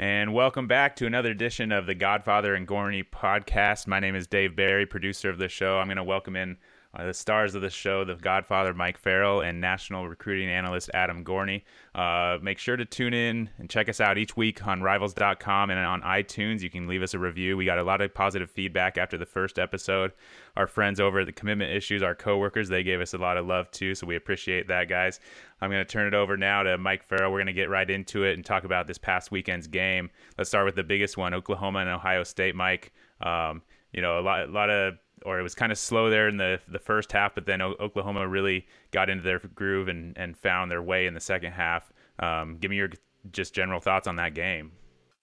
And welcome back to another edition of the Godfather and Gorney podcast. My name is Dave Barry, producer of the show. I'm going to welcome in uh, the stars of the show, the Godfather Mike Farrell and national recruiting analyst Adam Gorney. Uh, make sure to tune in and check us out each week on Rivals.com and on iTunes. You can leave us a review. We got a lot of positive feedback after the first episode. Our friends over at the Commitment Issues, our coworkers, they gave us a lot of love too, so we appreciate that, guys. I'm going to turn it over now to Mike Farrell. We're going to get right into it and talk about this past weekend's game. Let's start with the biggest one, Oklahoma and Ohio State. Mike, um, you know, a lot, a lot of or it was kind of slow there in the the first half, but then o- Oklahoma really got into their groove and, and found their way in the second half. Um, give me your just general thoughts on that game.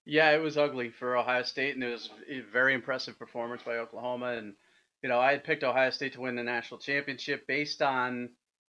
Yeah, it was ugly for Ohio State, and it was a very impressive performance by Oklahoma. And you know, I had picked Ohio State to win the national championship based on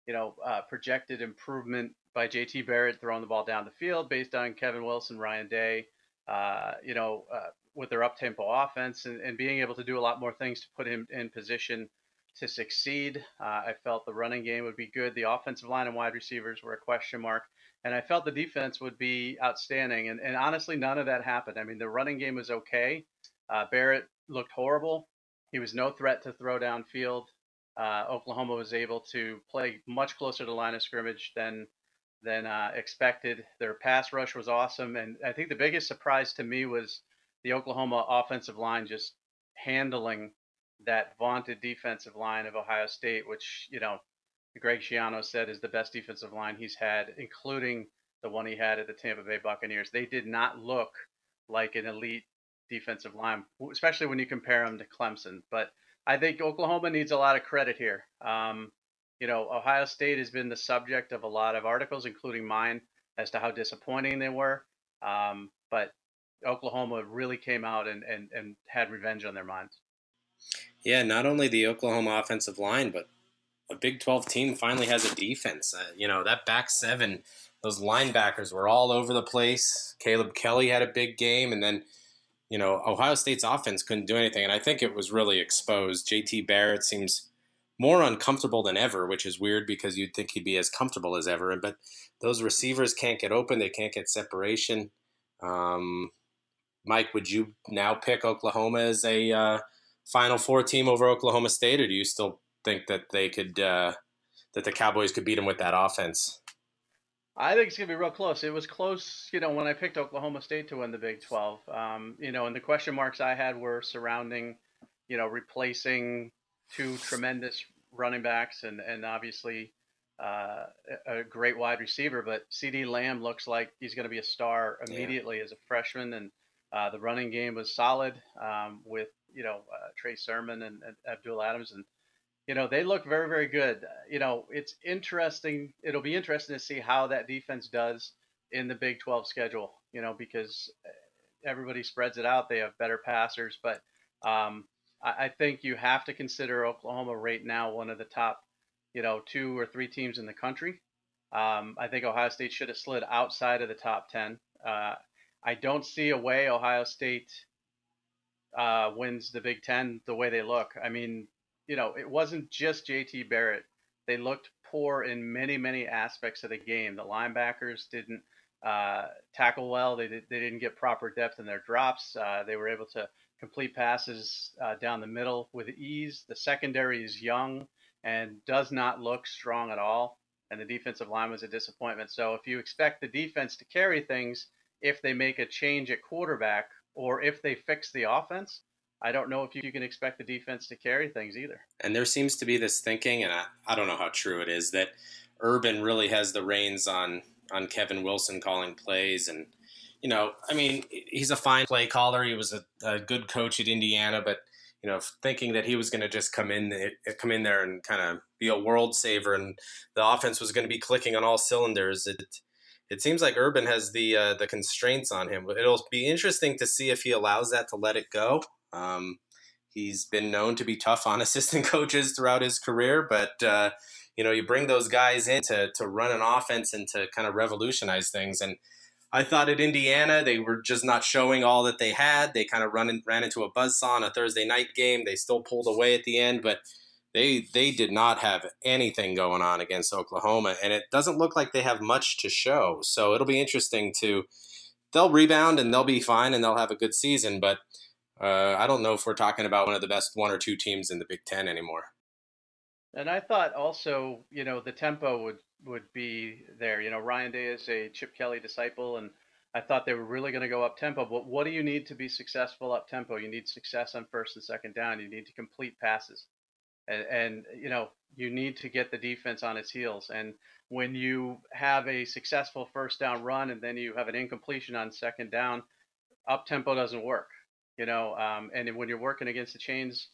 you know uh, projected improvement by JT Barrett throwing the ball down the field, based on Kevin Wilson, Ryan Day, uh, you know, uh, with their up tempo offense and, and, being able to do a lot more things to put him in position to succeed. Uh, I felt the running game would be good. The offensive line and wide receivers were a question mark. And I felt the defense would be outstanding. And, and honestly, none of that happened. I mean, the running game was okay. Uh, Barrett looked horrible. He was no threat to throw downfield. Uh, Oklahoma was able to play much closer to line of scrimmage than than uh, expected. Their pass rush was awesome, and I think the biggest surprise to me was the Oklahoma offensive line just handling that vaunted defensive line of Ohio State, which, you know, Greg Schiano said is the best defensive line he's had, including the one he had at the Tampa Bay Buccaneers. They did not look like an elite defensive line, especially when you compare them to Clemson. But I think Oklahoma needs a lot of credit here. Um, you know, Ohio State has been the subject of a lot of articles, including mine, as to how disappointing they were. Um, but Oklahoma really came out and, and, and had revenge on their minds. Yeah, not only the Oklahoma offensive line, but a Big 12 team finally has a defense. Uh, you know, that back seven, those linebackers were all over the place. Caleb Kelly had a big game, and then, you know, Ohio State's offense couldn't do anything. And I think it was really exposed. JT Barrett seems more uncomfortable than ever, which is weird because you'd think he'd be as comfortable as ever. But those receivers can't get open, they can't get separation. Um, Mike, would you now pick Oklahoma as a uh, Final Four team over Oklahoma State, or do you still think that they could uh, that the Cowboys could beat them with that offense? I think it's gonna be real close. It was close, you know, when I picked Oklahoma State to win the Big 12. Um, you know, and the question marks I had were surrounding, you know, replacing two tremendous running backs and and obviously uh, a great wide receiver. But CeeDee Lamb looks like he's going to be a star immediately yeah. as a freshman, and uh, the running game was solid um, with you know uh, Trey Sermon and, and, Abdul Adams, and you know they look very very good. You know it's interesting. It'll be interesting to see how that defense does in the Big 12 schedule. You know because uh, everybody spreads it out. They have better passers, but um, I, I think you have to consider Oklahoma right now one of the top you know two or three teams in the country. Um, I think Ohio State should have slid outside of the top 10. Uh, I don't see a way Ohio State uh, wins the Big Ten the way they look. I mean, you know, it wasn't just JT Barrett. They looked poor in many, many aspects of the game. The linebackers didn't uh, tackle well. They, did, they didn't get proper depth in their drops. Uh, they were able to complete passes uh, down the middle with ease. The secondary is young and does not look strong at all. And the defensive line was a disappointment. So if you expect the defense to carry things, if they make a change at quarterback or if they fix the offense, I don't know if you can expect the defense to carry things either. And there seems to be this thinking, and I, I don't know how true it is, that Urban really has the reins on on Kevin Wilson calling plays. And, you know, I mean, he's a fine play caller. He was a, a good coach at Indiana, but, you know, thinking that he was going to just come in, eh, come in there and kind of be a world saver and the offense was going to be clicking on all cylinders. It, it seems like Urban has the uh, the constraints on him. It'll be interesting to see if he allows that to let it go. Um, he's been known to be tough on assistant coaches throughout his career, but uh, you know, you bring those guys in to to run an offense and to kind of revolutionize things. And I thought at Indiana they were just not showing all that they had. They kind of run in, ran into a buzzsaw on a Thursday night game. They still pulled away at the end, but they they did not have anything going on against Oklahoma, and it doesn't look like they have much to show. So it'll be interesting to they'll rebound and they'll be fine and they'll have a good season. But uh, I don't know if we're talking about one of the best one or two teams in the Big Ten anymore. And I thought also, you know, the tempo would would be there. You know, Ryan Day is a Chip Kelly disciple, and I thought they were really going to go up tempo. But what do you need to be successful up tempo? You need success on first and second down. You need to complete passes, and, and you know, you need to get the defense on its heels. And when you have a successful first down run and then you have an incompletion on second down, up tempo doesn't work. You know, um, and when you're working against the chains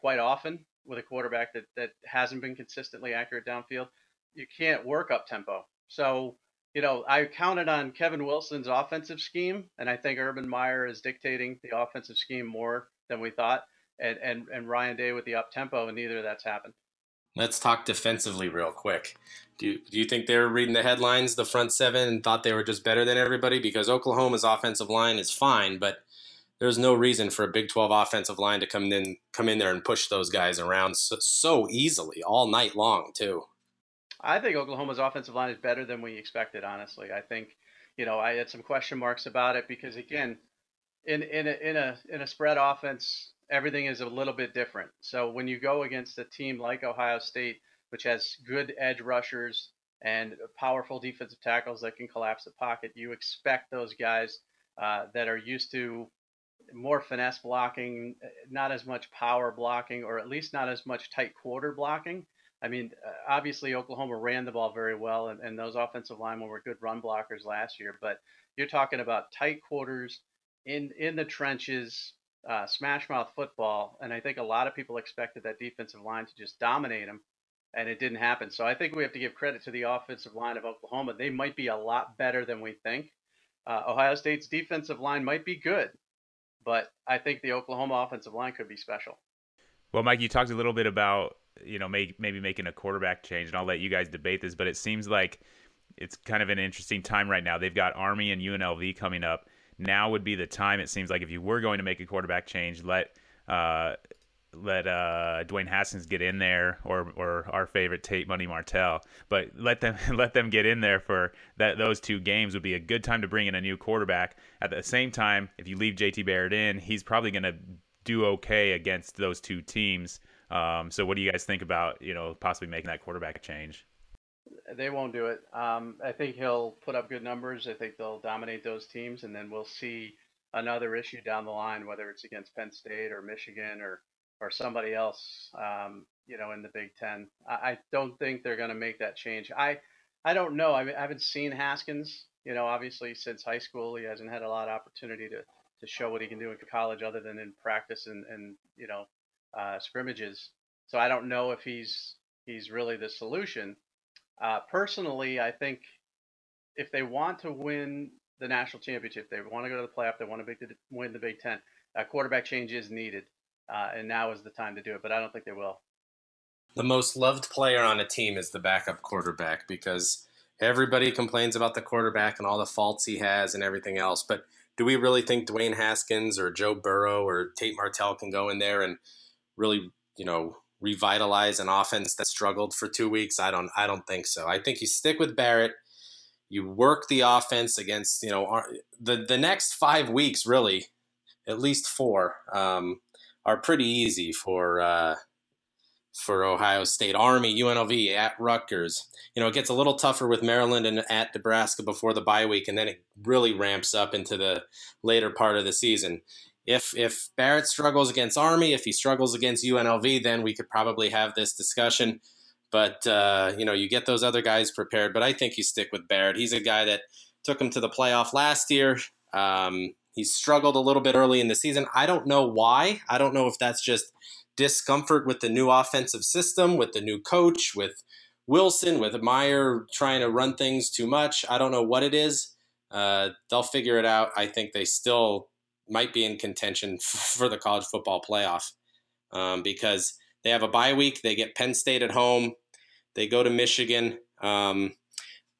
quite often with a quarterback that that hasn't been consistently accurate downfield, you can't work up tempo. So you know, I counted on Kevin Wilson's offensive scheme, and I think Urban Meyer is dictating the offensive scheme more than we thought, and and, and Ryan Day with the up tempo, and neither of that's happened. Let's talk defensively real quick. Do you, do you think they were reading the headlines, the front seven, and thought they were just better than everybody? Because Oklahoma's offensive line is fine, but there's no reason for a Big 12 offensive line to come in come in there and push those guys around so, so easily all night long too. I think Oklahoma's offensive line is better than we expected. Honestly, I think you know I had some question marks about it because again, in in a in a in a spread offense, everything is a little bit different. So when you go against a team like Ohio State, which has good edge rushers and powerful defensive tackles that can collapse the pocket, you expect those guys uh, that are used to more finesse blocking, not as much power blocking, or at least not as much tight quarter blocking. I mean, uh, obviously Oklahoma ran the ball very well, and, and those offensive linemen were good run blockers last year. But you're talking about tight quarters in in the trenches, uh, smash mouth football, and I think a lot of people expected that defensive line to just dominate them, and it didn't happen. So I think we have to give credit to the offensive line of Oklahoma. They might be a lot better than we think. Uh, Ohio State's defensive line might be good, but I think the Oklahoma offensive line could be special. Well, Mike, you talked a little bit about you know may, maybe making a quarterback change, and I'll let you guys debate this, but it seems like it's kind of an interesting time right now. They've got Army and UNLV coming up. Now would be the time. It seems like if you were going to make a quarterback change, let uh, let uh, Dwayne Haskins get in there, or or our favorite Tate Money Martell, but let them let them get in there for that. Those two games would be a good time to bring in a new quarterback. At the same time, if you leave JT Barrett in, he's probably going to do okay against those two teams. Um, so, what do you guys think about you know possibly making that quarterback change? They won't do it. Um, I think he'll put up good numbers. I think they'll dominate those teams, and then we'll see another issue down the line, whether it's against Penn State or Michigan or or somebody else, um, you know, in the Big Ten. I, I don't think they're going to make that change. I I don't know. I, mean, I haven't seen Haskins. You know, obviously since high school, he hasn't had a lot of opportunity to to show what he can do in college, other than in practice and and you know uh, scrimmages. So I don't know if he's he's really the solution. Uh, personally, I think if they want to win the national championship, they want to go to the playoff, they want to win the Big Ten, a quarterback change is needed uh, and now is the time to do it. But I don't think they will. The most loved player on a team is the backup quarterback because everybody complains about the quarterback and all the faults he has and everything else. But do we really think Dwayne Haskins or Joe Burrow or Tate Martell can go in there and really, you know, revitalize an offense that struggled for two weeks? I don't. I don't think so. I think you stick with Barrett. You work the offense against, you know, the the next five weeks really, at least four. Um, are pretty easy for uh, for Ohio State. Army, UNLV, at Rutgers. You know, it gets a little tougher with Maryland and at Nebraska before the bye week, and then it really ramps up into the later part of the season. If if Barrett struggles against Army, if he struggles against UNLV, then we could probably have this discussion. But uh, you know, you get those other guys prepared. But I think you stick with Barrett. He's a guy that took him to the playoff last year. Um, He's struggled a little bit early in the season. I don't know why. I don't know if that's just discomfort with the new offensive system, with the new coach, with Wilson, with Meyer trying to run things too much. I don't know what it is. Uh, they'll figure it out. I think they still might be in contention for the college football playoff um, because they have a bye week. They get Penn State at home. They go to Michigan. Um,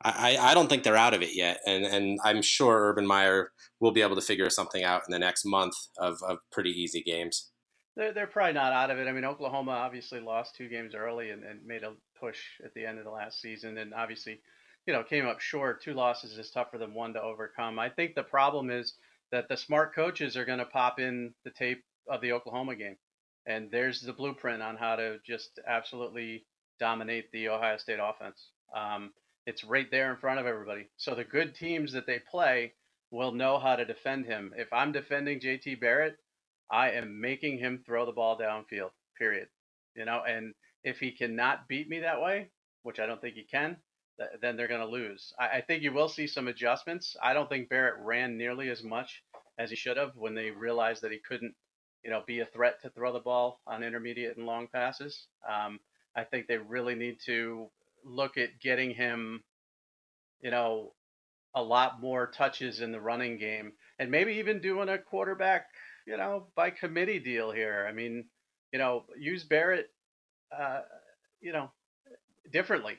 I, I don't think they're out of it yet, and and I'm sure Urban Meyer will be able to figure something out in the next month of, of pretty easy games. They're, they're probably not out of it. I mean, Oklahoma obviously lost two games early and, and made a push at the end of the last season, and obviously you know, came up short. Two losses is tougher than one to overcome. I think the problem is that the smart coaches are going to pop in the tape of the Oklahoma game, and there's the blueprint on how to just absolutely dominate the Ohio State offense. Um, it's right there in front of everybody. So the good teams that they play will know how to defend him. If I'm defending JT Barrett, I am making him throw the ball downfield. Period. You know, and if he cannot beat me that way, which I don't think he can, then they're going to lose. I, I think you will see some adjustments. I don't think Barrett ran nearly as much as he should have when they realized that he couldn't, you know, be a threat to throw the ball on intermediate and long passes. Um, I think they really need to look at getting him, you know, a lot more touches in the running game and maybe even doing a quarterback, you know, by committee deal here. I mean, you know, use Barrett, uh, you know, differently.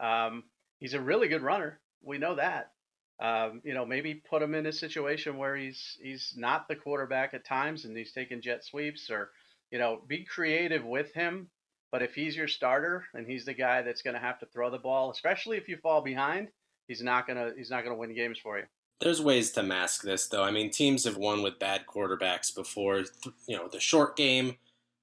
Um, he's a really good runner. We know that. Um, you know, maybe put him in a situation where he's he's not the quarterback at times and he's taking jet sweeps or, you know, be creative with him. But if he's your starter and he's the guy that's going to have to throw the ball, especially if you fall behind, he's not gonna he's not gonna win games for you. There's ways to mask this, though. I mean, teams have won with bad quarterbacks before. You know, the short game,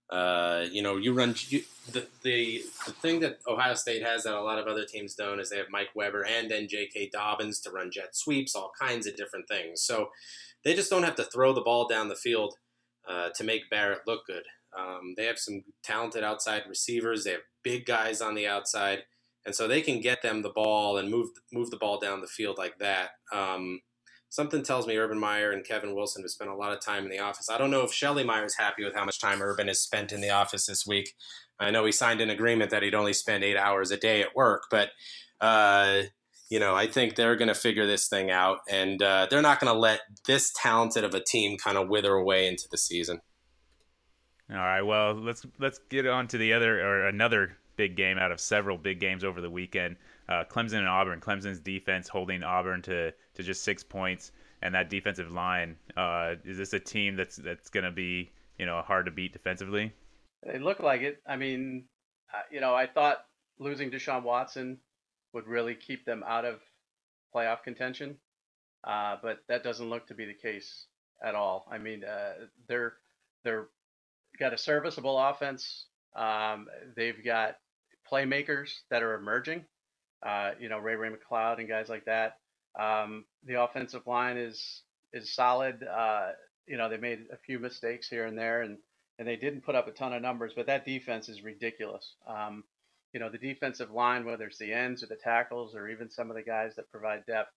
uh, you know, you run you, the, the the thing that Ohio State has that a lot of other teams don't is they have Mike Weber and then J.K. Dobbins to run jet sweeps, all kinds of different things. So they just don't have to throw the ball down the field uh, to make Barrett look good. Um, they have some talented outside receivers. They have big guys on the outside, and so they can get them the ball and move move the ball down the field like that. Um, something tells me Urban Meyer and Kevin Wilson have spent a lot of time in the office. I don't know if Shelley Meyer is happy with how much time Urban has spent in the office this week. I know he signed an agreement that he'd only spend eight hours a day at work, but uh, you know, I think they're going to figure this thing out, and uh, they're not going to let this talented of a team kind of wither away into the season. All right, well, let's let's get on to the other or another big game out of several big games over the weekend uh, Clemson and Auburn. Clemson's defense holding Auburn to, to just six points, and that defensive line. Uh, is this a team that's that's going to be you know hard to beat defensively? It looked like it. I mean, you know, I thought losing Deshaun Watson would really keep them out of playoff contention, uh, but that doesn't look to be the case at all. I mean, uh, they're they're got a serviceable offense. Um, they've got playmakers that are emerging uh, you know, Ray Ray McCloud and guys like that. Um, the offensive line is is solid. Uh, you know, they made a few mistakes here and there, and and they didn't put up a ton of numbers, but that defense is ridiculous. Um, you know, the defensive line, whether it's the ends or the tackles or even some of the guys that provide depth,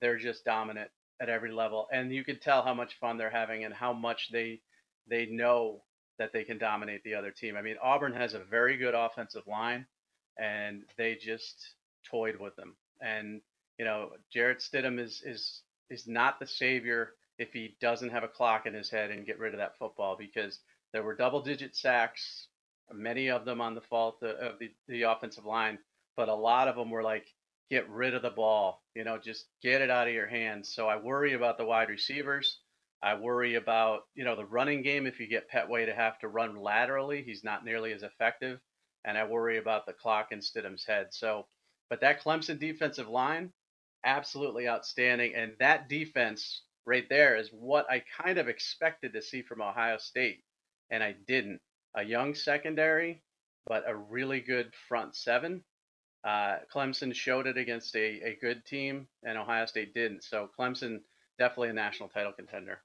they're just dominant at every level, and you can tell how much fun they're having and how much they they know that they can dominate the other team. I mean, Auburn has a very good offensive line, and they just toyed with them. And you know, Jarrett Stidham is is is not the savior if he doesn't have a clock in his head and get rid of that football because there were double digit sacks, many of them on the fault of the, the offensive line, but a lot of them were like, get rid of the ball, you know, just get it out of your hands. So I worry about the wide receivers. I worry about, you know, the running game. If you get Pettway to have to run laterally, he's not nearly as effective. And I worry about the clock in Stidham's head. So but that Clemson defensive line, absolutely outstanding. And that defense right there is what I kind of expected to see from Ohio State. And I didn't. A young secondary, but a really good front seven. Uh, Clemson showed it against a, a good team, and Ohio State didn't. So Clemson definitely a national title contender.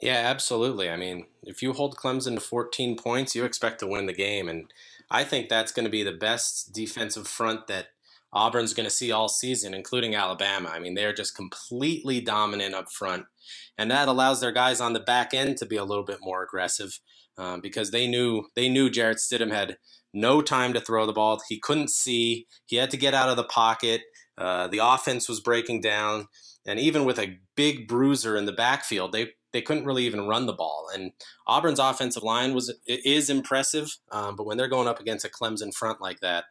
Yeah, absolutely. I mean, if you hold Clemson to 14 points, you expect to win the game. And I think that's going to be the best defensive front that Auburn's going to see all season, including Alabama. I mean, they're just completely dominant up front. And that allows their guys on the back end to be a little bit more aggressive um, because they knew they knew Jarrett Stidham had no time to throw the ball. He couldn't see. He had to get out of the pocket. Uh, the offense was breaking down, and even with a big bruiser in the backfield, they they couldn't really even run the ball. And Auburn's offensive line was is impressive, um, but when they're going up against a Clemson front like that,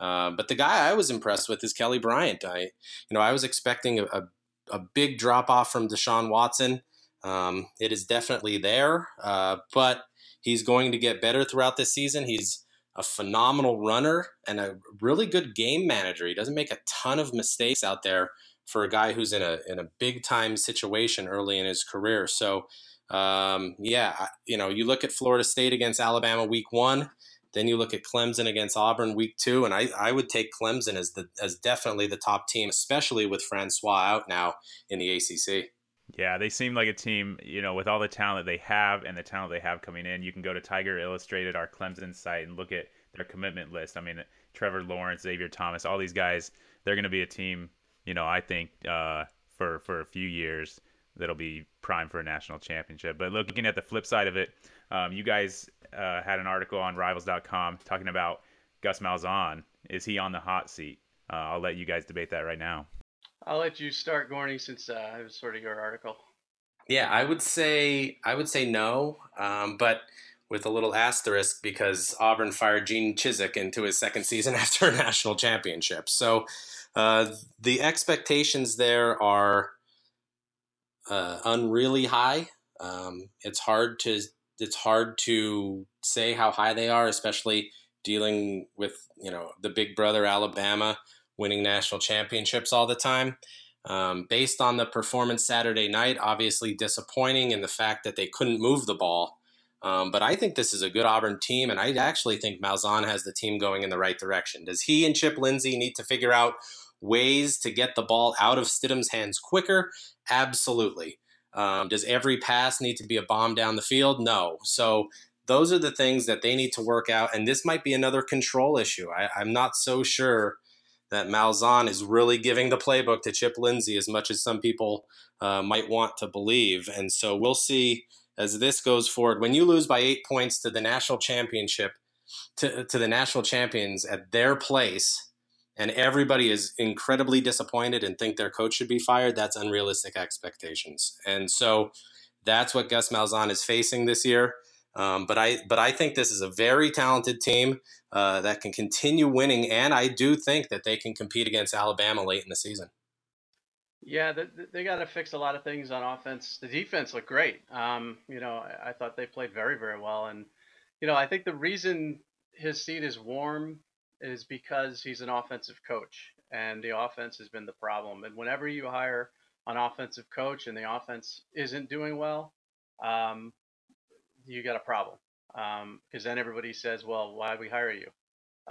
uh, but the guy I was impressed with is Kelly Bryant. I, you know, I was expecting a, a, a big drop off from Deshaun Watson. Um, it is definitely there, uh, but he's going to get better throughout this season. He's a phenomenal runner and a really good game manager. He doesn't make a ton of mistakes out there for a guy who's in a in a big time situation early in his career. So, um, yeah, you know, you look at Florida State against Alabama week one. Then you look at Clemson against Auburn week two, and I, I would take Clemson as the as definitely the top team, especially with Francois out now in the ACC. Yeah, they seem like a team, you know, with all the talent they have and the talent they have coming in. You can go to Tiger Illustrated, our Clemson site, and look at their commitment list. I mean, Trevor Lawrence, Xavier Thomas, all these guys, they're going to be a team, you know, I think uh, for for a few years that'll be prime for a national championship. But looking at the flip side of it, um, you guys uh, had an article on Rivals.com talking about Gus Malzahn. Is he on the hot seat? Uh, I'll let you guys debate that right now. I'll let you start, Gorney, since uh, it was sort of your article. Yeah, I would say I would say no, um, but with a little asterisk because Auburn fired Gene Chizik into his second season after a national championship. So uh, the expectations there are uh, unreally high. Um, it's hard to it's hard to say how high they are, especially dealing with you know the big brother Alabama winning national championships all the time. Um, based on the performance Saturday night, obviously disappointing in the fact that they couldn't move the ball. Um, but I think this is a good Auburn team, and I actually think Malzahn has the team going in the right direction. Does he and Chip Lindsey need to figure out ways to get the ball out of Stidham's hands quicker? Absolutely. Um, does every pass need to be a bomb down the field? No. So those are the things that they need to work out, and this might be another control issue. I, I'm not so sure that Malzahn is really giving the playbook to Chip Lindsey as much as some people uh, might want to believe. And so we'll see as this goes forward. When you lose by eight points to the national championship, to, to the national champions at their place, and everybody is incredibly disappointed and think their coach should be fired, that's unrealistic expectations. And so that's what Gus Malzahn is facing this year. Um, but I but I think this is a very talented team uh, that can continue winning, and I do think that they can compete against Alabama late in the season. Yeah, they, they got to fix a lot of things on offense. The defense looked great. Um, you know, I, I thought they played very very well, and you know, I think the reason his seat is warm is because he's an offensive coach, and the offense has been the problem. And whenever you hire an offensive coach and the offense isn't doing well, um, you got a problem because um, then everybody says, "Well, why we hire you?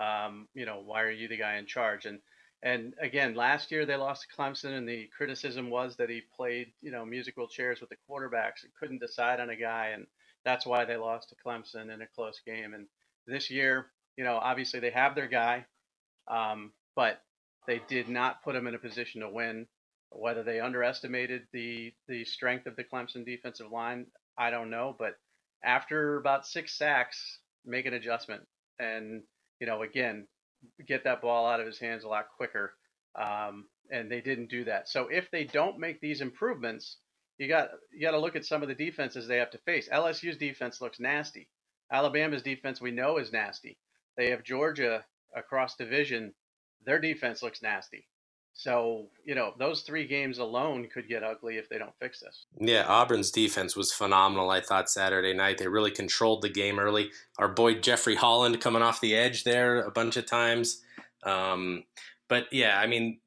Um, you know, why are you the guy in charge?" And and again, last year they lost to Clemson, and the criticism was that he played, you know, musical chairs with the quarterbacks and couldn't decide on a guy, and that's why they lost to Clemson in a close game. And this year, you know, obviously they have their guy, um, but they did not put him in a position to win. Whether they underestimated the the strength of the Clemson defensive line, I don't know, but after about six sacks, make an adjustment and you know again get that ball out of his hands a lot quicker. Um, and they didn't do that. So if they don't make these improvements, you got you got to look at some of the defenses they have to face. LSU's defense looks nasty. Alabama's defense we know is nasty. They have Georgia across division. Their defense looks nasty. So, you know, those three games alone could get ugly if they don't fix this. Yeah, Auburn's defense was phenomenal, I thought, Saturday night. They really controlled the game early. Our boy Jeffrey Holland coming off the edge there a bunch of times. Um, but yeah, I mean,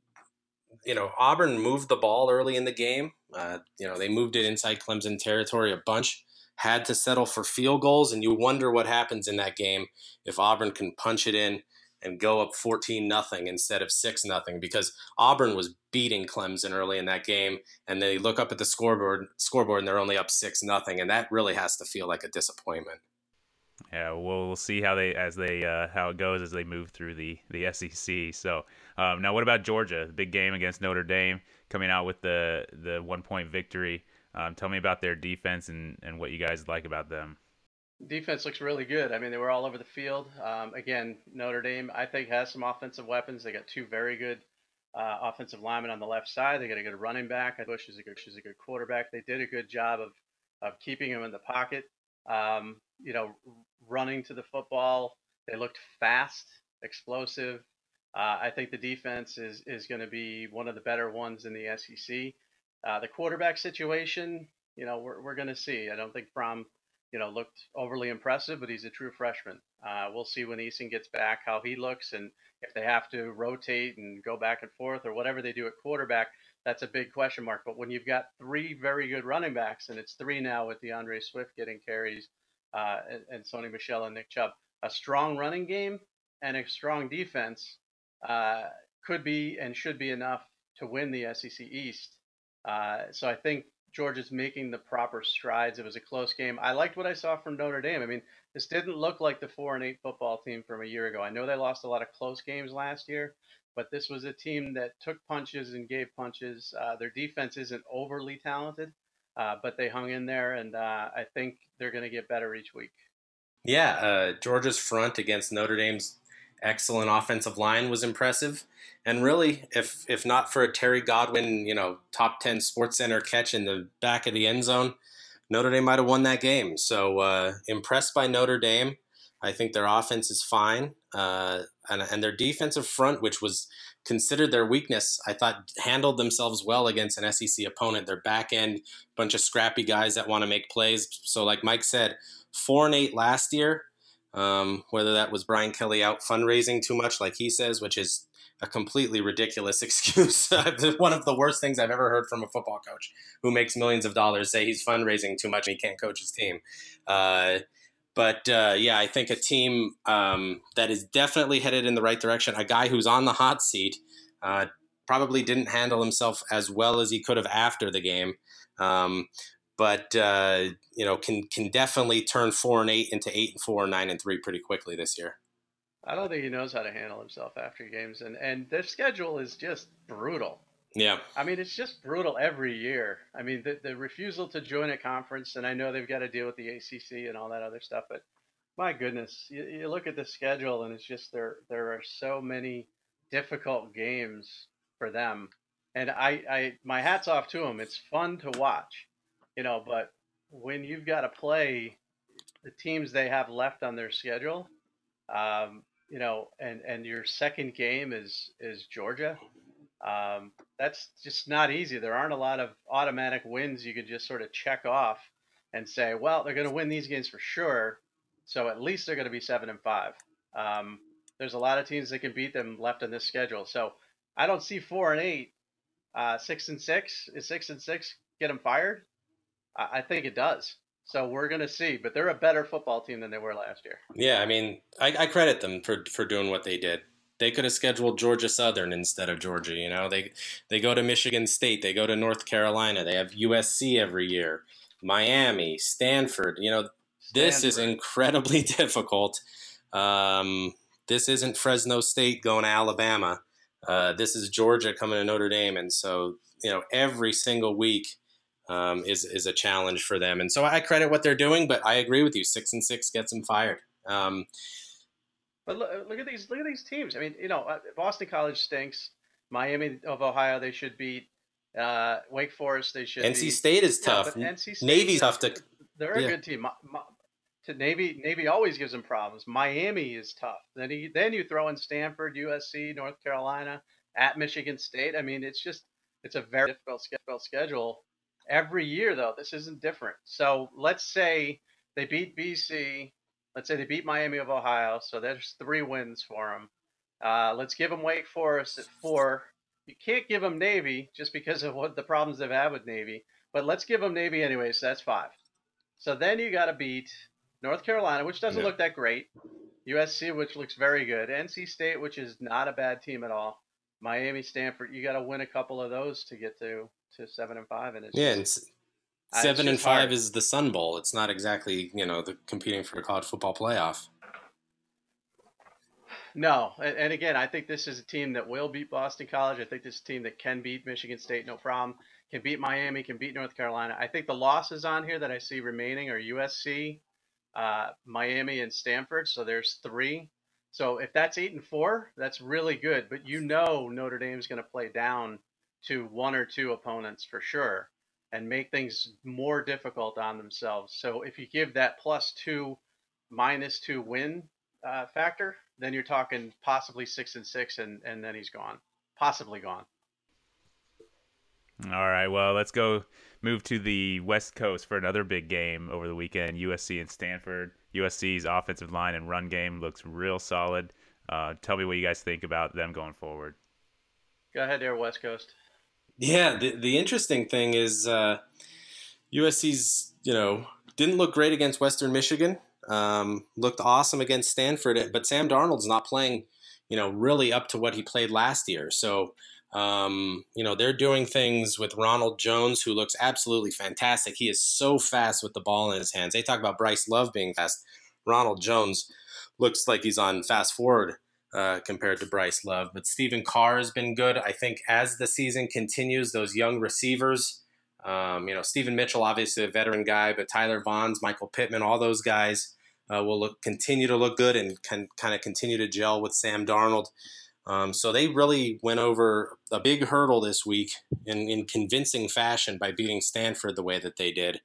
you know, Auburn moved the ball early in the game. Uh, you know, they moved it inside Clemson territory a bunch, had to settle for field goals, and you wonder what happens in that game if Auburn can punch it in and go up 14 nothing instead of 6 nothing because Auburn was beating Clemson early in that game and they look up at the scoreboard scoreboard and they're only up 6 nothing and that really has to feel like a disappointment. Yeah, well, we'll see how they as they uh, how it goes as they move through the the SEC. So um, now, what about Georgia? Big game against Notre Dame, coming out with the the one point victory. Um, tell me about their defense and and what you guys like about them defense looks really good. I mean, they were all over the field. Um, again, Notre Dame, I think, has some offensive weapons. They got two very good uh, offensive linemen on the left side. They got a good running back. Bush is a good, a good quarterback. They did a good job of of keeping him in the pocket. Um, you know, running to the football. They looked fast, explosive. Uh, I think the defense is is going to be one of the better ones in the SEC. Uh, the quarterback situation, you know, we're we're going to see. I don't think Fromm you know, looked overly impressive, but he's a true freshman. Uh, we'll see when Eason gets back how he looks, and if they have to rotate and go back and forth or whatever they do at quarterback, that's a big question mark. But when you've got three very good running backs, and it's three now with D'Andre Swift getting carries, uh, and, and Sony Michel and Nick Chubb, a strong running game and a strong defense uh, could be and should be enough to win the SEC East. Uh, so I think Georgia's making the proper strides. It was a close game. I liked what I saw from Notre Dame. I mean, this didn't look like the four and eight football team from a year ago. I know they lost a lot of close games last year, but this was a team that took punches and gave punches. Uh, their defense isn't overly talented, uh, but they hung in there, and uh, I think they're going to get better each week. Yeah, uh, Georgia's front against Notre Dame's excellent offensive line was impressive. And really, if if not for a Terry Godwin, you know, top ten Sports Center catch in the back of the end zone, Notre Dame might have won that game. So uh, impressed by Notre Dame. I think their offense is fine, uh, and, and their defensive front, which was considered their weakness, I thought handled themselves well against an SEC opponent. Their back end, bunch of scrappy guys that want to make plays. So, like Mike said, four and eight last year. Um, whether that was Brian Kelly out fundraising too much, like he says, which is a completely ridiculous excuse. One of the worst things I've ever heard from a football coach who makes millions of dollars say he's fundraising too much and he can't coach his team. Uh, but uh, yeah, I think a team um, that is definitely headed in the right direction, a guy who's on the hot seat, uh, probably didn't handle himself as well as he could have after the game. Um, but uh, you know, can can definitely turn four and eight into eight and four, nine and three pretty quickly this year. I don't think he knows how to handle himself after games, and and their schedule is just brutal. Yeah, I mean it's just brutal every year. I mean the the refusal to join a conference, and I know they've got to deal with the ACC and all that other stuff, but my goodness, you, you look at the schedule, and it's just there there are so many difficult games for them, and I I my hats off to them. It's fun to watch, you know, but when you've got to play the teams they have left on their schedule. Um, you know, and and your second game is is Georgia. Um, that's just not easy. There aren't a lot of automatic wins you can just sort of check off and say, well, they're going to win these games for sure. So at least they're going to be seven and five. Um, there's a lot of teams that can beat them left on this schedule. So I don't see four and eight, uh, six and six. Is six and six get them fired? I, I think it does. So we're going to see, but they're a better football team than they were last year. Yeah, I mean, I, I credit them for for doing what they did. They could have scheduled Georgia Southern instead of Georgia. You know, they they go to Michigan State, they go to North Carolina, they have USC every year, Miami, Stanford. You know, this Stanford. is incredibly difficult. Um, this isn't Fresno State going to Alabama. Uh, this is Georgia coming to Notre Dame, and so you know every single week um, is is a challenge for them. And so I credit what they're doing, but I agree with you. Six and six gets them fired. Um, but look, look, at these look at these teams. I mean, you know, uh, Boston College stinks. Miami of Ohio they should beat. Uh, Wake Forest they should. NC beat. State is tough. Yeah, NC State, Navy's tough to. They're a yeah. good team. to Navy, Navy always gives them problems. Miami is tough. Then you, then you throw in Stanford, USC, North Carolina, at Michigan State. I mean, it's just it's a very difficult, difficult schedule every year though. This isn't different. So let's say they beat BC. Let's say they beat Miami of Ohio. So there's three wins for them. Uh, let's give them Wake Forest at four. You can't give them Navy just because of what the problems they've had with Navy. But let's give them Navy anyway. So that's five. So then you got to beat North Carolina, which doesn't yeah. look that great. USC, which looks very good. NC State, which is not a bad team at all. Miami, Stanford, you got to win a couple of those to get to to seven and five, and it's yeah, just, and seven and five hard. is the Sun Bowl. It's not exactly you know the competing for a college football playoff. No, and, and again, I think this is a team that will beat Boston College. I think this is a team that can beat Michigan State, no problem. Can beat Miami, can beat North Carolina. I think the losses on here that I see remaining are USC, uh, Miami, and Stanford. So there's three. So if that's eight and four, that's really good. But you know Notre Dame's going to play down to one or two opponents for sure and make things more difficult on themselves. So if you give that plus two, minus two win uh, factor, then you're talking possibly six and six, and, and then he's gone, possibly gone. All right, well, let's go move to the West Coast for another big game over the weekend. USC and Stanford. USC's offensive line and run game looks real solid. Uh, tell me what you guys think about them going forward. Go ahead, there, West Coast. Yeah, the the interesting thing is uh, USC's you know didn't look great against Western Michigan. Um, looked awesome against Stanford, but Sam Darnold's not playing you know really up to what he played last year. So um, you know, they're doing things with Ronald Jones, who looks absolutely fantastic. He is so fast with the ball in his hands. They talk about Bryce Love being fast. Ronald Jones looks like he's on fast forward uh, compared to Bryce Love. But Stephen Carr has been good. I think as the season continues, those young receivers, um, you know, Steven Mitchell, obviously a veteran guy, but Tyler Vaughns, Michael Pittman, all those guys uh, will look continue to look good and can kind of continue to gel with Sam Darnold. Um, so they really went over a big hurdle this week in, in convincing fashion by beating Stanford the way that they did.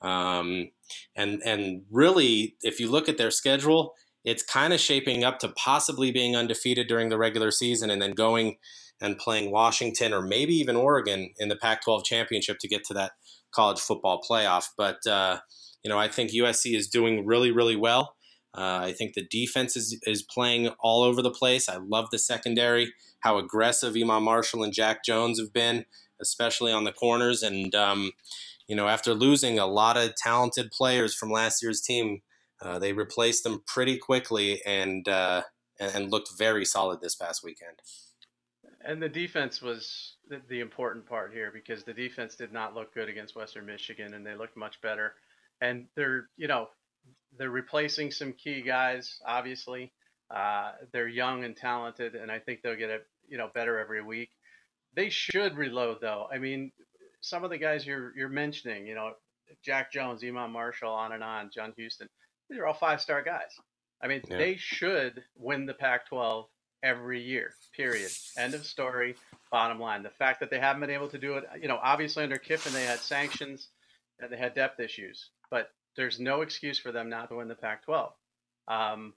Um, and and really, if you look at their schedule, it's kind of shaping up to possibly being undefeated during the regular season and then going and playing Washington or maybe even Oregon in the Pac-12 championship to get to that college football playoff. But uh, you know, I think USC is doing really, really well. Uh, I think the defense is, is playing all over the place. I love the secondary, how aggressive Iman Marshall and Jack Jones have been, especially on the corners. And, um, you know, after losing a lot of talented players from last year's team, uh, they replaced them pretty quickly and, uh, and looked very solid this past weekend. And the defense was the, important part here because the defense did not look good against Western Michigan, and they looked much better. And they're, you know, they're replacing some key guys. Obviously, uh, they're young and talented, and I think they'll get it you know better every week. They should reload though. I mean, some of the guys you're you're mentioning, you know, Jack Jones, Iman Marshall, on and on, John Houston. These are all five star guys. I mean, yeah. they should win the Pac-12 every year. Period. End of story. Bottom line. The fact that they haven't been able to do it, you know, obviously under Kiffin they had sanctions and they had depth issues, but there's no excuse for them not to win the Pac-12. Um,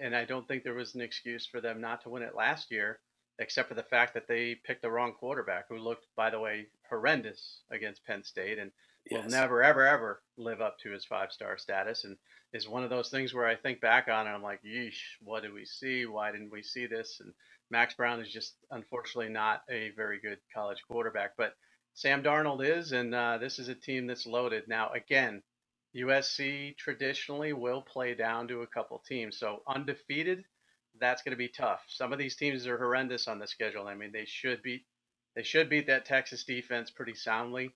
and I don't think there was an excuse for them not to win it last year, except for the fact that they picked the wrong quarterback, who looked, by the way, horrendous against Penn State, and yes. will never, ever, ever live up to his five-star status. And is one of those things where I think back on it, I'm like, yeesh, what did we see? Why didn't we see this? And Max Browne is just unfortunately not a very good college quarterback, but Sam Darnold is, and uh, this is a team that's loaded. Now, again, USC traditionally will play down to a couple teams. So undefeated, that's going to be tough. Some of these teams are horrendous on the schedule. I mean, they should beat they should beat that Texas defense pretty soundly.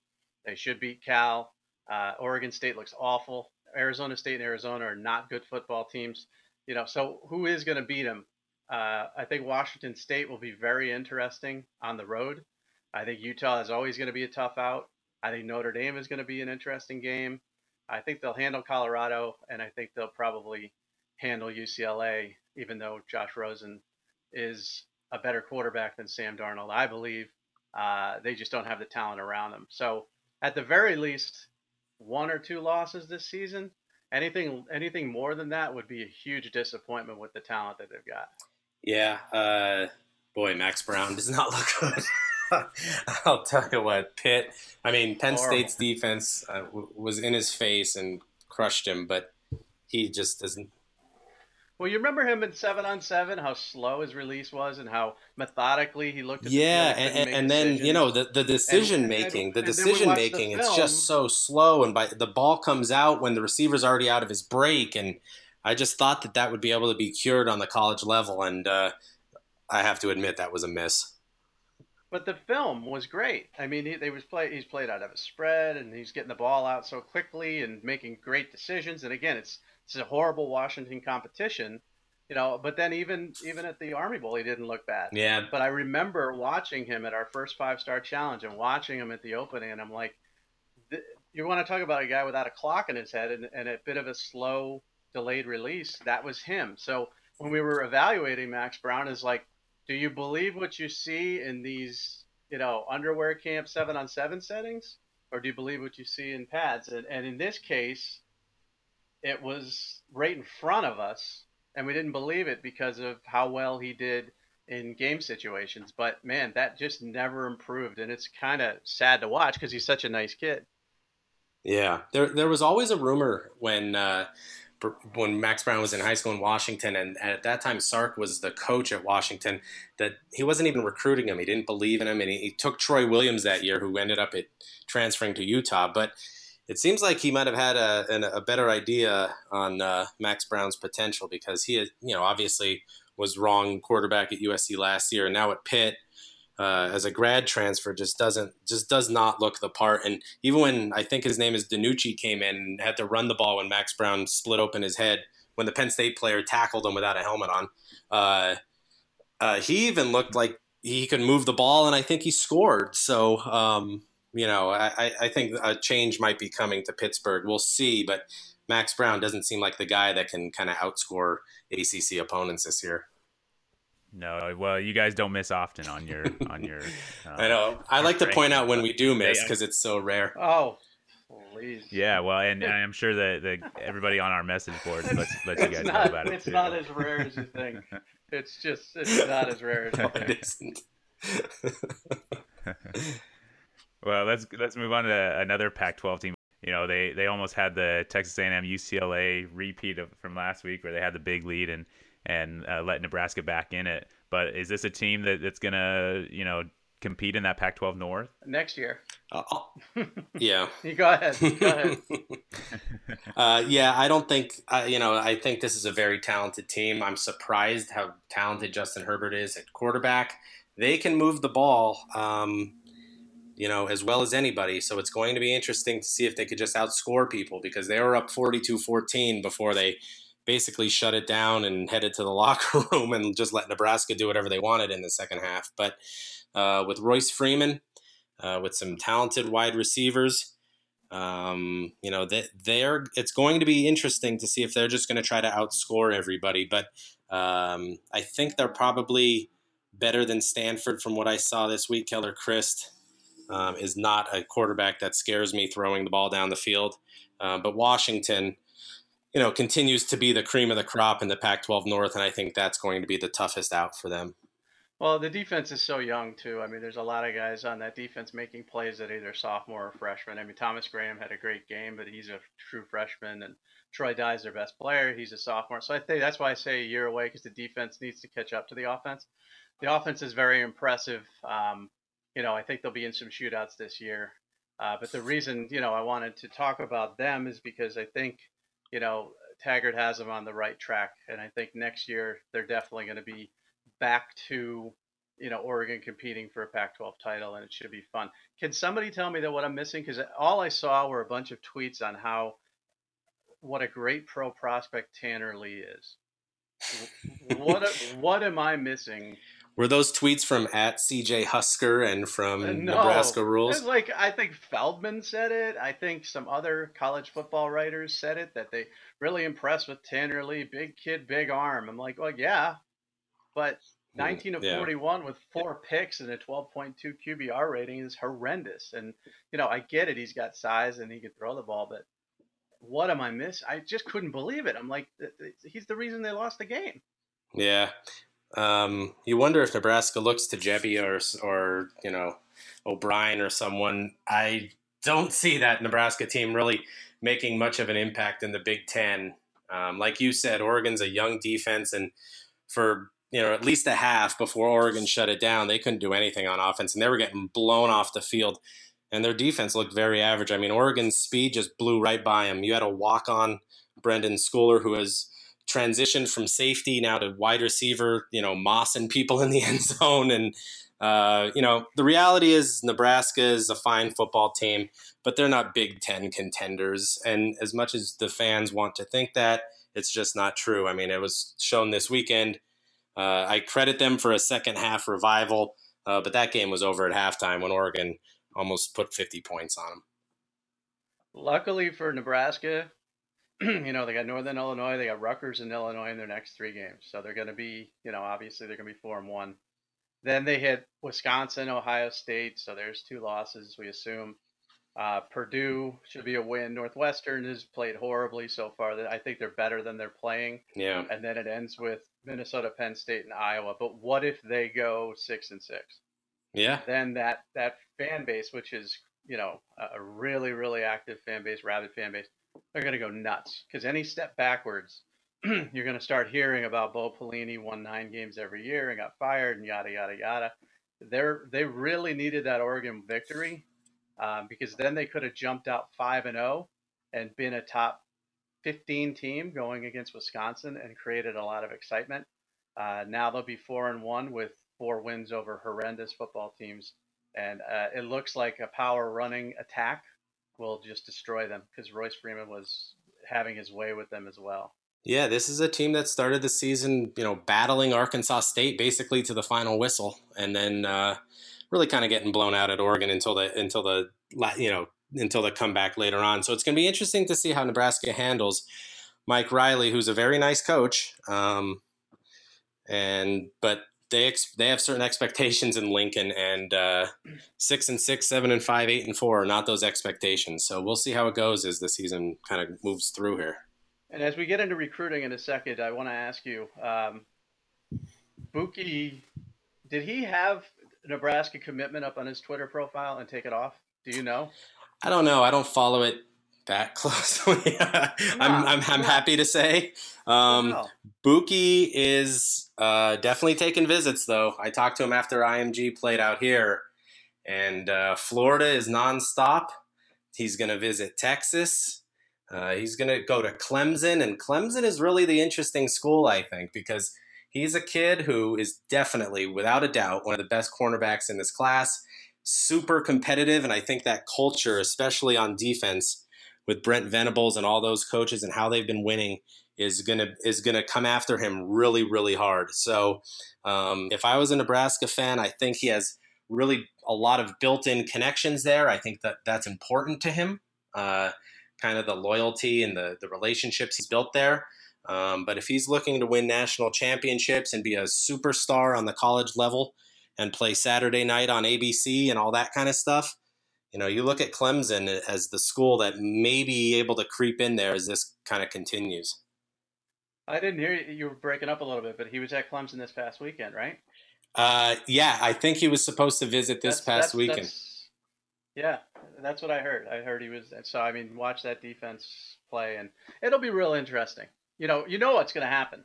They should beat Cal. Uh, Oregon State looks awful. Arizona State and Arizona are not good football teams. You know, so who is going to beat them? Uh, I think Washington State will be very interesting on the road. I think Utah is always going to be a tough out. I think Notre Dame is going to be an interesting game. I think they'll handle Colorado, and I think they'll probably handle UCLA, even though Josh Rosen is a better quarterback than Sam Darnold. I believe uh, they just don't have the talent around them. So at the very least, one or two losses this season. Anything anything more than that would be a huge disappointment with the talent that they've got. Yeah, uh, boy, Max Browne does not look good. I'll tell you what, Pitt. I mean, Penn Horrible. State's defense uh, w- was in his face and crushed him, but he just doesn't. Well, you remember him in seven on seven, how slow his release was, and how methodically he looked. at yeah, the and, and, and then you know the, the decision and, making, the decision making, the it's just so slow, and by the ball comes out when the receiver's already out of his break, and I just thought that that would be able to be cured on the college level, and uh, I have to admit that was a miss. But the film was great. I mean, he, they was play. He's played out of a spread, and he's getting the ball out so quickly and making great decisions. And again, it's it's a horrible Washington competition, you know. But then even even at the Army Bowl, he didn't look bad. Yeah. But I remember watching him at our first five star challenge and watching him at the opening, and I'm like, you want to talk about a guy without a clock in his head and, and a bit of a slow, delayed release? That was him. So when we were evaluating Max Browne, is like do you believe what you see in these, you know, underwear camp seven on seven settings, or do you believe what you see in pads? And, and in this case, it was right in front of us, and we didn't believe it because of how well he did in game situations. But man, that just never improved, and it's kind of sad to watch because he's such a nice kid. Yeah, there there was always a rumor when uh, when Max Browne was in high school in Washington, and at that time Sark was the coach at Washington, that he wasn't even recruiting him. He didn't believe in him, and he, he took Troy Williams that year, who ended up at transferring to Utah. But it seems like he might have had a, a better idea on uh, Max Browne's potential because he, had, you know, obviously was wrong quarterback at USC last year, and now at Pitt uh, as a grad transfer just doesn't just does not look the part. And even when I think his name is DiNucci came in and had to run the ball when Max Brown split open his head when the Penn State player tackled him without a helmet on, uh, uh, he even looked like he could move the ball, and I think he scored. So. Um, you know, I, I think a change might be coming to Pittsburgh. We'll see, but Max Browne doesn't seem like the guy that can kind of outscore ACC opponents this year. No, well, you guys don't miss often on your on your. Uh, I know. I like to point out when we do miss because it's so rare. Oh, please. Yeah, well, and, and I'm sure that the, everybody on our message board lets, lets you guys not, know about it. It's too. not as rare as you think. It's just it's not as rare as you think. it isn't. Well, let's let's move on to another Pac-12 team. You know, they they almost had the Texas A&M UCLA repeat of, from last week where they had the big lead and and uh, let Nebraska back in it. But is this a team that, that's going to, you know, compete in that Pac-12 North next year? Uh, yeah. you go ahead. Go ahead. uh, yeah, I don't think uh, you know. I think this is a very talented team. I'm surprised how talented Justin Herbert is at quarterback. They can move the ball. Um, you know, as well as anybody. So it's going to be interesting to see if they could just outscore people because they were up 42 14 before they basically shut it down and headed to the locker room and just let Nebraska do whatever they wanted in the second half. But uh, with Royce Freeman, uh, with some talented wide receivers, um, you know, they, they're it's going to be interesting to see if they're just going to try to outscore everybody. But um, I think they're probably better than Stanford from what I saw this week. Keller Chryst um, is not a quarterback that scares me throwing the ball down the field. Uh, but Washington, you know, continues to be the cream of the crop in the Pac-12 North, and I think that's going to be the toughest out for them. Well, the defense is so young too. I mean, there's a lot of guys on that defense making plays that either sophomore or freshman. I mean, Thomas Graham had a great game, but he's a true freshman, and Troy Dye is their best player. He's a sophomore, so I think that's why I say a year away because the defense needs to catch up to the offense. The offense is very impressive. Um, you know, I think they'll be in some shootouts this year. Uh, but the reason, you know, I wanted to talk about them is because I think you know, Taggart has them on the right track, and I think next year they're definitely going to be back to you know Oregon competing for a Pac-12 title, and it should be fun. Can somebody tell me that what I'm missing? Because all I saw were a bunch of tweets on how what a great pro prospect Tanner Lee is. what what am I missing were those tweets from at CJ Husker and from uh, no. Nebraska Rules? Like I think Feldman said it. I think some other college football writers said it that they really impressed with Tanner Lee, big kid, big arm. I'm like, well, yeah, but 19 of yeah. 41 with four picks and a 12.2 QBR rating is horrendous. And you know, I get it. He's got size and he can throw the ball, but what am I missing? I just couldn't believe it. I'm like, he's the reason they lost the game. Yeah, um, you wonder if Nebraska looks to Jebby or, or you know O'Brien or someone. I don't see that Nebraska team really making much of an impact in the Big Ten. Um, like you said, Oregon's a young defense, and for you know at least a half before Oregon shut it down, they couldn't do anything on offense, and they were getting blown off the field. And their defense looked very average. I mean, Oregon's speed just blew right by them. You had a walk on Brenden Schooler who has transitioned from safety now to wide receiver, you know, mossing people in the end zone. And, uh, you know, the reality is Nebraska is a fine football team, but they're not Big Ten contenders. And as much as the fans want to think that, it's just not true. I mean, it was shown this weekend. Uh, I credit them for a second half revival, uh, but that game was over at halftime when Oregon almost put 50 points on them. Luckily for Nebraska, you know, they got Northern Illinois, they got Rutgers and Illinois in their next three games. So they're going to be, you know, obviously they're going to be four and one. Then they hit Wisconsin, Ohio State. So there's two losses, we assume. Uh, Purdue should be a win. Northwestern has played horribly so far. I think they're better than they're playing. Yeah. And then it ends with Minnesota, Penn State, and Iowa. But what if they go six and six? Yeah. Then that that fan base, which is you know a really really active fan base, rabid fan base, they're going to go nuts because any step backwards, you're going to start hearing about Bo Pelini won nine games every year and got fired and yada yada yada. They're they really needed that Oregon victory um, because then they could have jumped out five and zero oh and been a top 15 team going against Wisconsin and created a lot of excitement. Uh, now they'll be four and one with four wins over horrendous football teams, and uh, it looks like a power running attack will just destroy them because Royce Freeman was having his way with them as well. Yeah, this is a team that started the season, you know, battling Arkansas State basically to the final whistle, and then uh, really kind of getting blown out at Oregon until the until the you know until the comeback later on. So it's going to be interesting to see how Nebraska handles Mike Riley, who's a very nice coach, um, and but they ex- they have certain expectations in Lincoln, and uh, six and six, seven and five, eight and four are not those expectations. So we'll see how it goes as the season kind of moves through here. And as we get into recruiting in a second, I want to ask you, um, Buki, did he have Nebraska commitment up on his Twitter profile and take it off? Do you know? I don't know. I don't follow it that closely. I'm, I'm, I'm happy to say. Um. Buki is uh, definitely taking visits, though. I talked to him after IMG played out here, and uh, Florida is nonstop. He's going to visit Texas. Uh, he's going to go to Clemson, and Clemson is really the interesting school, I think, because he's a kid who is definitely, without a doubt, one of the best cornerbacks in this class. Super competitive, and I think that culture, especially on defense, with Brent Venables and all those coaches and how they've been winning, is gonna is gonna come after him really, really hard. So, um, if I was a Nebraska fan, I think he has really a lot of built-in connections there. I think that that's important to him. Uh, kind of the loyalty and the, the relationships he's built there. Um, but if he's looking to win national championships and be a superstar on the college level and play Saturday night on ABC and all that kind of stuff, you know, you look at Clemson as the school that may be able to creep in there as this kind of continues. I didn't hear you. You were breaking up a little bit, but he was at Clemson this past weekend, right? Uh, yeah, I think he was supposed to visit this that's, past that's, weekend. That's, yeah, that's what I heard. I heard he was. So I mean, watch that defense play, and it'll be real interesting. You know, you know what's going to happen.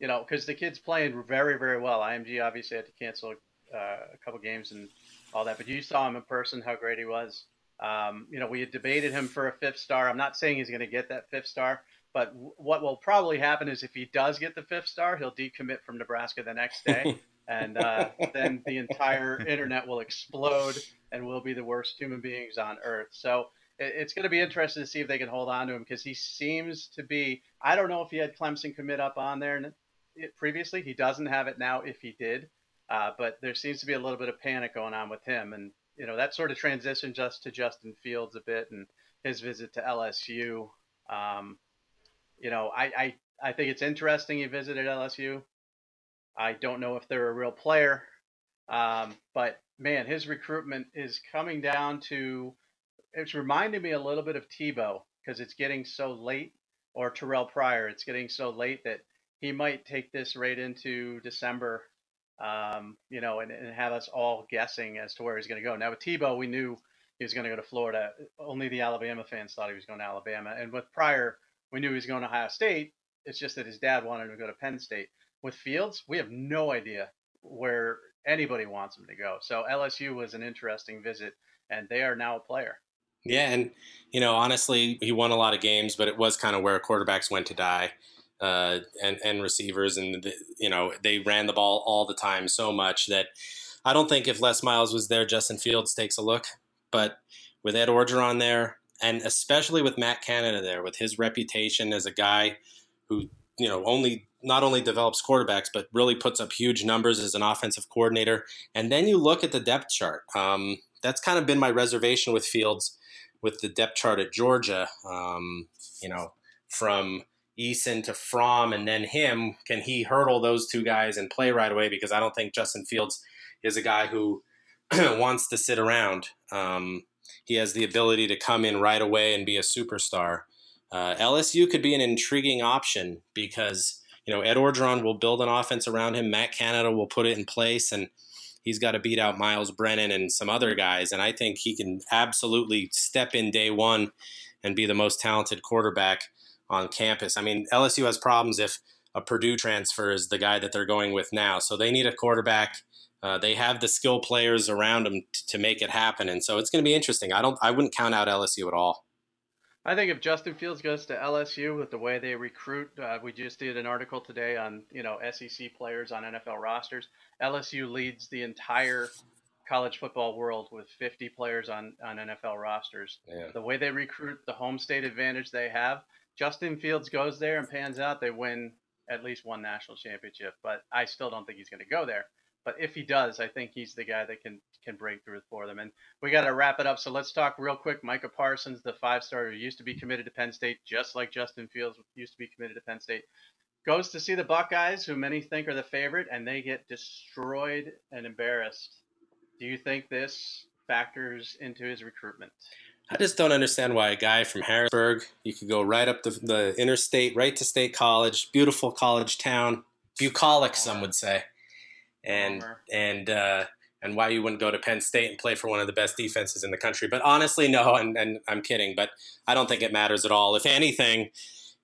You know, because the kid's playing very, very well. IMG obviously had to cancel uh, a couple games and all that, but you saw him in person, how great he was. Um, you know, we had debated him for a fifth star. I'm not saying he's going to get that fifth star, but what will probably happen is if he does get the fifth star, he'll decommit from Nebraska the next day. and uh, then the entire internet will explode and we'll be the worst human beings on earth. So it, it's going to be interesting to see if they can hold on to him because he seems to be. I don't know if he had Clemson commit up on there previously. He doesn't have it now. If he did, uh, but there seems to be a little bit of panic going on with him, and you know that sort of transition just to Justin Fields a bit and his visit to LSU. Um, you know, I, I I think it's interesting he visited LSU. I don't know if they're a real player, um, but man, his recruitment is coming down to. It's reminding me a little bit of Tebow because it's getting so late, or Terrell Pryor. It's getting so late that he might take this right into December, um, you know, and, and have us all guessing as to where he's going to go. Now with Tebow, we knew he was going to go to Florida. Only the Alabama fans thought he was going to Alabama, and with Pryor, we knew he was going to Ohio State. It's just that his dad wanted him to go to Penn State with Fields, we have no idea where anybody wants him to go. So LSU was an interesting visit, and they are now a player. Yeah, and you know, honestly, he won a lot of games, but it was kind of where quarterbacks went to die, uh, and and receivers, and the, you know, they ran the ball all the time so much that I don't think if Les Miles was there, Justin Fields takes a look. But with Ed Orgeron there, and especially with Matt Canada there, with his reputation as a guy who you know only not only develops quarterbacks, but really puts up huge numbers as an offensive coordinator. And then you look at the depth chart. Um, that's kind of been my reservation with Fields, with the depth chart at Georgia. Um, you know, from Eason to Fromm and then him, can he hurdle those two guys and play right away? Because I don't think Justin Fields is a guy who wants to sit around. Um, he has the ability to come in right away and be a superstar. Uh, LSU could be an intriguing option because you know Ed Orgeron will build an offense around him. Matt Canada will put it in place, and he's got to beat out Myles Brennan and some other guys. And I think he can absolutely step in day one and be the most talented quarterback on campus. I mean, LSU has problems if a Purdue transfer is the guy that they're going with now. So they need a quarterback. Uh, they have the skill players around them t- to make it happen, and so it's going to be interesting. I don't, I wouldn't count out LSU at all. I think if Justin Fields goes to LSU with the way they recruit, uh, we just did an article today on you know SEC players on NFL rosters. LSU leads the entire college football world with 50 players on on NFL rosters. Yeah. The way they recruit, the home state advantage they have. Justin Fields goes there and pans out, they win at least one national championship. But I still don't think he's going to go there. But if he does, I think he's the guy that can can break through for them. And we got to wrap it up. So let's talk real quick. Micah Parsons, the five star who used to be committed to Penn State, just like Justin Fields used to be committed to Penn State, goes to see the Buckeyes, who many think are the favorite, and they get destroyed and embarrassed. Do you think this factors into his recruitment? I just don't understand why a guy from Harrisburg, you could go right up the, the interstate, right to State College, beautiful college town, bucolic, some would say, and and uh, and why you wouldn't go to Penn State and play for one of the best defenses in the country. But honestly, no, and, and I'm kidding. But I don't think it matters at all. If anything,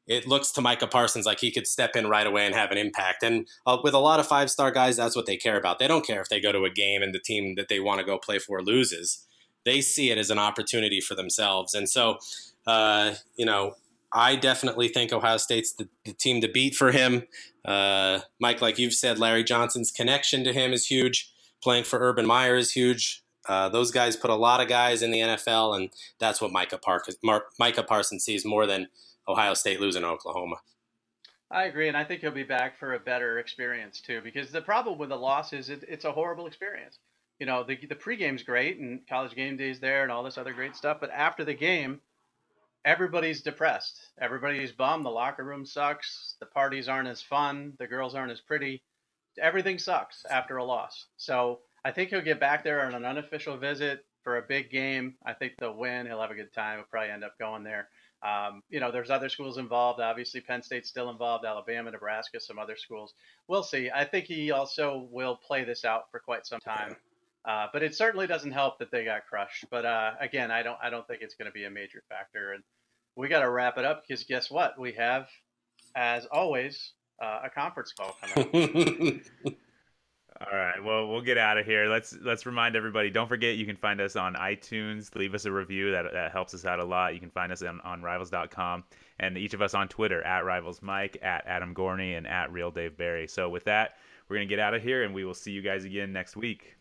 it looks to Micah Parsons like he could step in right away and have an impact. And uh, with a lot of five star guys, that's what they care about. They don't care if they go to a game and the team that they want to go play for loses they see it as an opportunity for themselves. And so, uh, you know, I definitely think Ohio State's the, the team to beat for him. Uh, Mike, like you've said, Larry Johnson's connection to him is huge. Playing for Urban Meyer is huge. Uh, those guys put a lot of guys in the NFL, and that's what Micah, Park, Mar- Micah Parsons sees more than Ohio State losing Oklahoma. I agree, and I think he'll be back for a better experience too. Because the problem with the loss is it, it's a horrible experience you know, the the pregame's great and college game days there and all this other great stuff, but after the game, everybody's depressed. Everybody's bummed. The locker room sucks. The parties aren't as fun. The girls aren't as pretty. Everything sucks after a loss. So I think he'll get back there on an unofficial visit for a big game. I think they'll win. He'll have a good time. He'll probably end up going there. Um, you know, there's other schools involved. Obviously, Penn State's still involved. Alabama, Nebraska, some other schools. We'll see. I think he also will play this out for quite some time. Uh, but it certainly doesn't help that they got crushed. But uh, again, I don't I don't think it's going to be a major factor. And we got to wrap it up because guess what? We have, as always, uh, a conference call coming up. All right. Well, we'll get out of here. Let's let's remind everybody. Don't forget, you can find us on iTunes. Leave us a review. That that helps us out a lot. You can find us on, on Rivals.com and each of us on Twitter at Rivals Mike, at Adam Gorney, and at Real Dave Barry. So with that, we're gonna get out of here, and we will see you guys again next week.